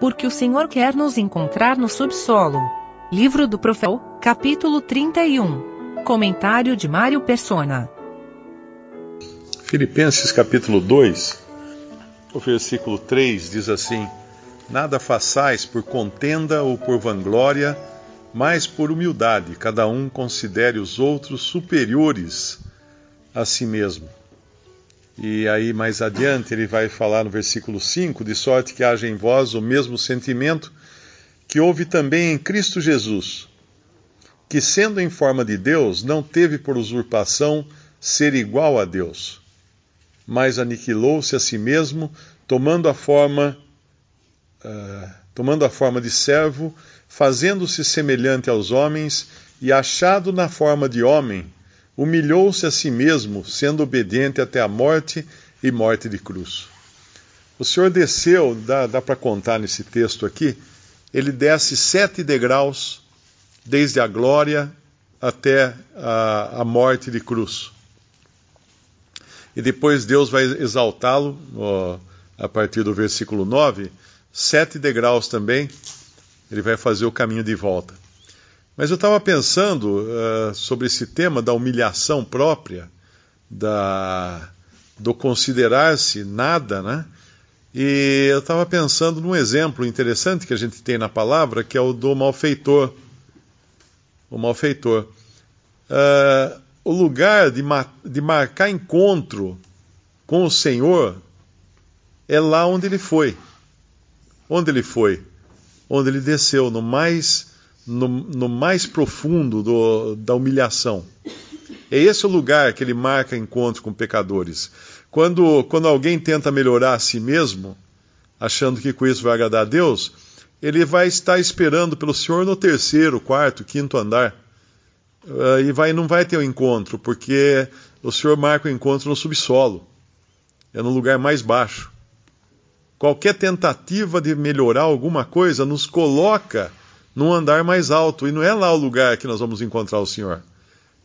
porque o Senhor quer nos encontrar no subsolo. Livro do Profeta, capítulo 31. Comentário de Mário Persona. Filipenses capítulo 2, o versículo 3 diz assim: Nada façais por contenda ou por vanglória, mas por humildade, cada um considere os outros superiores a si mesmo. E aí, mais adiante, ele vai falar no versículo 5: de sorte que haja em vós o mesmo sentimento que houve também em Cristo Jesus, que, sendo em forma de Deus, não teve por usurpação ser igual a Deus, mas aniquilou-se a si mesmo, tomando a forma, uh, tomando a forma de servo, fazendo-se semelhante aos homens e achado na forma de homem humilhou-se a si mesmo, sendo obediente até a morte e morte de cruz. O Senhor desceu, dá, dá para contar nesse texto aqui, ele desce sete degraus, desde a glória até a, a morte de cruz. E depois Deus vai exaltá-lo, a partir do versículo 9, sete degraus também, ele vai fazer o caminho de volta. Mas eu estava pensando uh, sobre esse tema da humilhação própria, da, do considerar-se nada, né? E eu estava pensando num exemplo interessante que a gente tem na palavra, que é o do malfeitor. O malfeitor. Uh, o lugar de, ma de marcar encontro com o Senhor é lá onde ele foi. Onde ele foi? Onde ele desceu, no mais no, no mais profundo do, da humilhação. É esse o lugar que ele marca encontro com pecadores. Quando, quando alguém tenta melhorar a si mesmo, achando que com isso vai agradar a Deus, ele vai estar esperando pelo Senhor no terceiro, quarto, quinto andar. Uh, e vai, não vai ter o um encontro, porque o Senhor marca o encontro no subsolo. É no lugar mais baixo. Qualquer tentativa de melhorar alguma coisa nos coloca num andar mais alto. E não é lá o lugar que nós vamos encontrar o Senhor.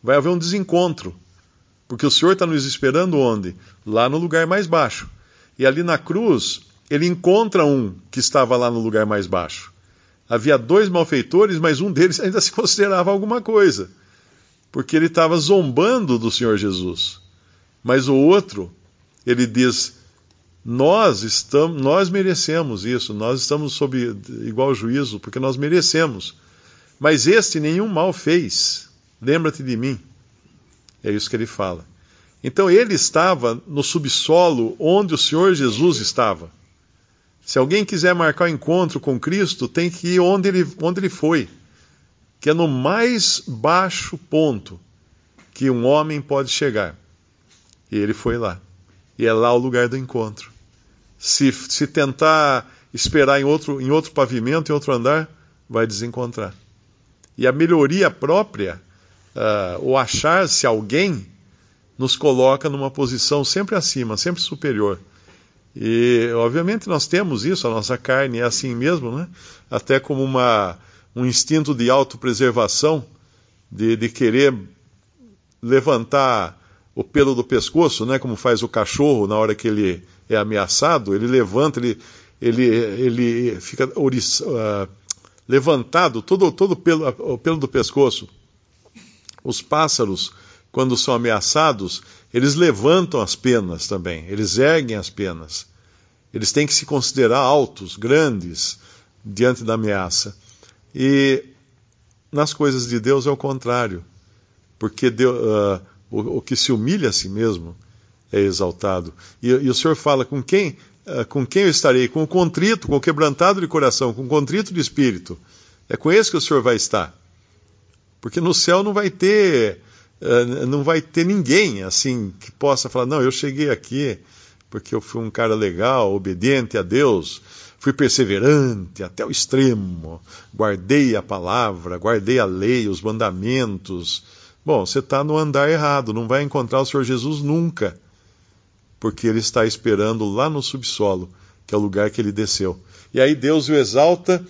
Vai haver um desencontro. Porque o Senhor está nos esperando onde? Lá no lugar mais baixo. E ali na cruz, ele encontra um que estava lá no lugar mais baixo. Havia dois malfeitores, mas um deles ainda se considerava alguma coisa. Porque ele estava zombando do Senhor Jesus. Mas o outro, ele diz: nós estamos, nós merecemos isso, nós estamos sob igual juízo, porque nós merecemos. Mas este nenhum mal fez. Lembra-te de mim. É isso que ele fala. Então ele estava no subsolo onde o Senhor Jesus estava. Se alguém quiser marcar o encontro com Cristo, tem que ir onde ele, onde ele foi, que é no mais baixo ponto que um homem pode chegar. E ele foi lá. E é lá o lugar do encontro se, se tentar esperar em outro, em outro pavimento, em outro andar, vai desencontrar. E a melhoria própria, uh, o achar-se alguém, nos coloca numa posição sempre acima, sempre superior. E, obviamente, nós temos isso, a nossa carne é assim mesmo, né? até como uma, um instinto de autopreservação, de, de querer levantar o pelo do pescoço, né? como faz o cachorro na hora que ele é ameaçado, ele levanta, ele, ele, ele fica uh, levantado, todo, todo pelo, o pelo do pescoço. Os pássaros, quando são ameaçados, eles levantam as penas também, eles erguem as penas. Eles têm que se considerar altos, grandes, diante da ameaça. E nas coisas de Deus é o contrário, porque Deus, uh, o, o que se humilha a si mesmo é exaltado. E, e o Senhor fala com quem? Uh, com quem eu estarei? Com o contrito, com o quebrantado de coração, com o contrito de espírito. É com esse que o Senhor vai estar. Porque no céu não vai ter, uh, não vai ter ninguém assim que possa falar, não, eu cheguei aqui porque eu fui um cara legal, obediente a Deus, fui perseverante até o extremo, guardei a palavra, guardei a lei, os mandamentos. Bom, você está no andar errado, não vai encontrar o Senhor Jesus nunca porque ele está esperando lá no subsolo, que é o lugar que ele desceu. E aí Deus o exalta,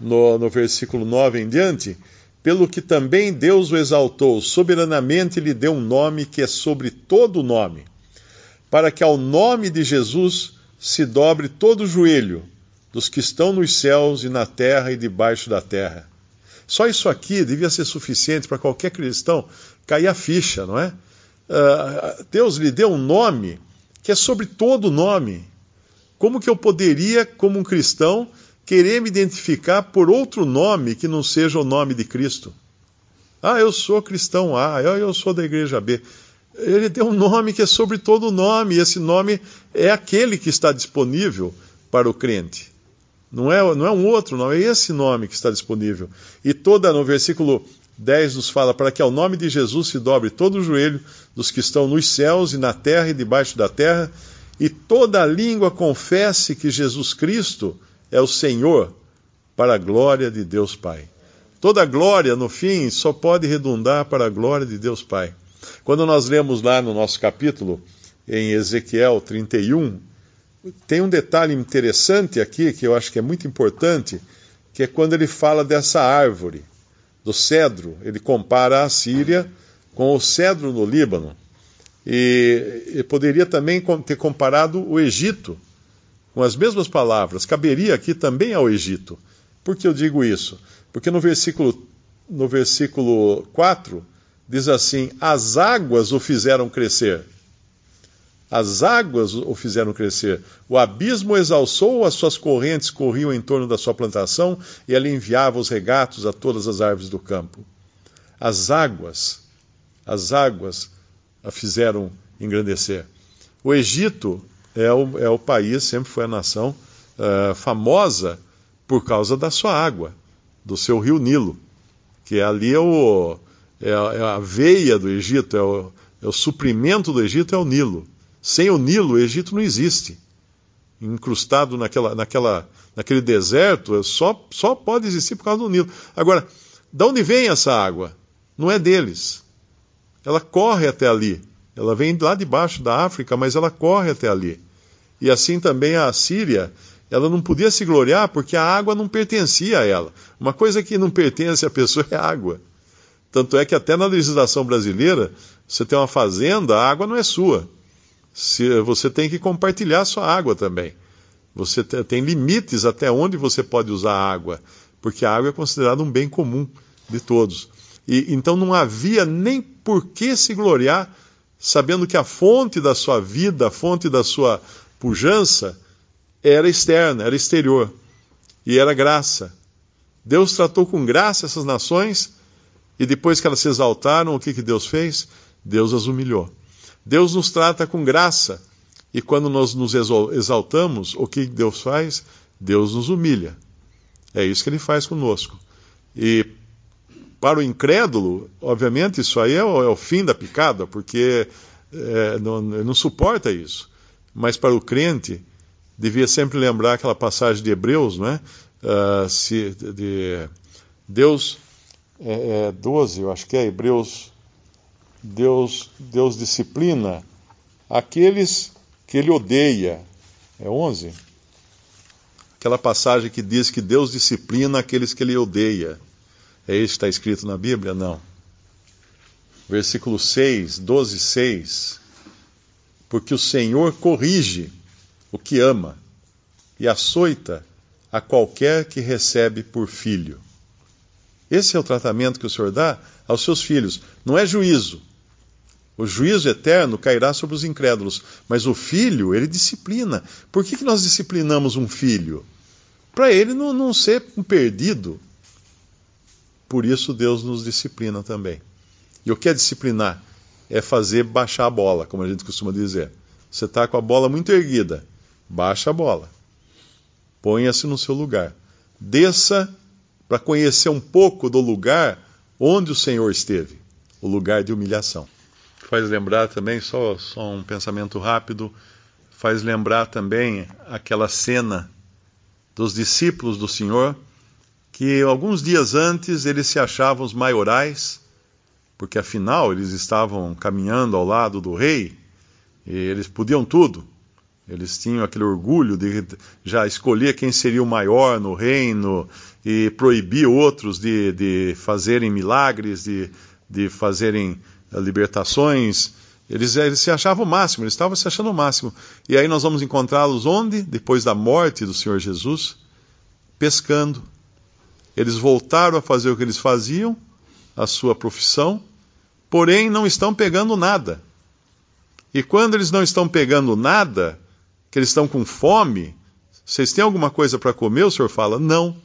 no, no versículo 9 em diante, pelo que também Deus o exaltou, soberanamente lhe deu um nome que é sobre todo nome, para que ao nome de Jesus se dobre todo o joelho, dos que estão nos céus e na terra e debaixo da terra. Só isso aqui devia ser suficiente para qualquer cristão cair a ficha, não é? Uh, Deus lhe deu um nome que é sobre todo nome. Como que eu poderia, como um cristão, querer me identificar por outro nome que não seja o nome de Cristo? Ah, eu sou cristão A, eu sou da igreja B. Ele deu um nome que é sobre todo nome, e esse nome é aquele que está disponível para o crente. Não é, não é um outro nome, é esse nome que está disponível. E toda, no versículo 10 nos fala, para que ao nome de Jesus se dobre todo o joelho dos que estão nos céus e na terra e debaixo da terra, e toda língua confesse que Jesus Cristo é o Senhor, para a glória de Deus Pai. Toda glória, no fim, só pode redundar para a glória de Deus Pai. Quando nós lemos lá no nosso capítulo, em Ezequiel 31, tem um detalhe interessante aqui que eu acho que é muito importante, que é quando ele fala dessa árvore, do cedro. Ele compara a Síria com o cedro no Líbano. E, e poderia também ter comparado o Egito com as mesmas palavras. Caberia aqui também ao Egito. Por que eu digo isso? Porque no versículo, no versículo 4 diz assim: As águas o fizeram crescer. As águas o fizeram crescer. O abismo exalçou, as suas correntes corriam em torno da sua plantação, e ela enviava os regatos a todas as árvores do campo. As águas, as águas a fizeram engrandecer. O Egito é o, é o país, sempre foi a nação uh, famosa por causa da sua água, do seu rio Nilo, que ali é, o, é, a, é a veia do Egito, é o, é o suprimento do Egito, é o Nilo. Sem o Nilo, o Egito não existe. Incrustado naquela, naquela, naquele deserto, só, só pode existir por causa do Nilo. Agora, de onde vem essa água? Não é deles. Ela corre até ali. Ela vem lá de baixo da África, mas ela corre até ali. E assim também a Síria, ela não podia se gloriar porque a água não pertencia a ela. Uma coisa que não pertence à pessoa é água. Tanto é que até na legislação brasileira, você tem uma fazenda, a água não é sua se, você tem que compartilhar sua água também. Você tem limites até onde você pode usar a água, porque a água é considerada um bem comum de todos. E então não havia nem por que se gloriar, sabendo que a fonte da sua vida, a fonte da sua pujança, era externa, era exterior. E era graça. Deus tratou com graça essas nações, e depois que elas se exaltaram, o que, que Deus fez? Deus as humilhou. Deus nos trata com graça. E quando nós nos exaltamos, o que Deus faz? Deus nos humilha. É isso que ele faz conosco. E para o incrédulo, obviamente, isso aí é o, é o fim da picada, porque é, não, não suporta isso. Mas para o crente, devia sempre lembrar aquela passagem de Hebreus, não é? Uh, se, de, Deus, é, é 12, eu acho que é Hebreus Deus, Deus disciplina aqueles que ele odeia. É 11? Aquela passagem que diz que Deus disciplina aqueles que ele odeia. É isso que está escrito na Bíblia? Não. Versículo 6, 12, 6. Porque o Senhor corrige o que ama e açoita a qualquer que recebe por filho. Esse é o tratamento que o Senhor dá aos seus filhos. Não é juízo, o juízo eterno cairá sobre os incrédulos, mas o filho, ele disciplina. Por que, que nós disciplinamos um filho? Para ele não, não ser um perdido. Por isso Deus nos disciplina também. E o que é disciplinar? É fazer baixar a bola, como a gente costuma dizer. Você está com a bola muito erguida, baixa a bola. Ponha-se no seu lugar. Desça para conhecer um pouco do lugar onde o Senhor esteve o lugar de humilhação faz lembrar também, só, só um pensamento rápido, faz lembrar também aquela cena dos discípulos do Senhor, que alguns dias antes eles se achavam os maiorais, porque afinal eles estavam caminhando ao lado do rei, e eles podiam tudo. Eles tinham aquele orgulho de já escolher quem seria o maior no reino e proibir outros de, de fazerem milagres, de, de fazerem libertações, eles, eles se achavam o máximo, eles estavam se achando o máximo. E aí nós vamos encontrá-los onde? Depois da morte do Senhor Jesus, pescando. Eles voltaram a fazer o que eles faziam, a sua profissão, porém não estão pegando nada. E quando eles não estão pegando nada, que eles estão com fome, vocês têm alguma coisa para comer? O senhor fala, não.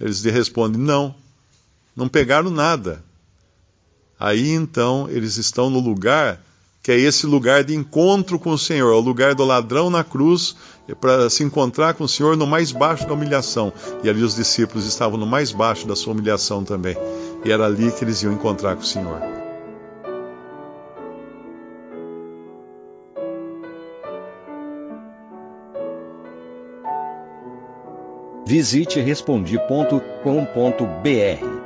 Eles lhe respondem, não. Não pegaram nada. Aí então eles estão no lugar que é esse lugar de encontro com o Senhor, é o lugar do ladrão na cruz, para se encontrar com o Senhor no mais baixo da humilhação. E ali os discípulos estavam no mais baixo da sua humilhação também. E era ali que eles iam encontrar com o Senhor. Visite respondi.com.br.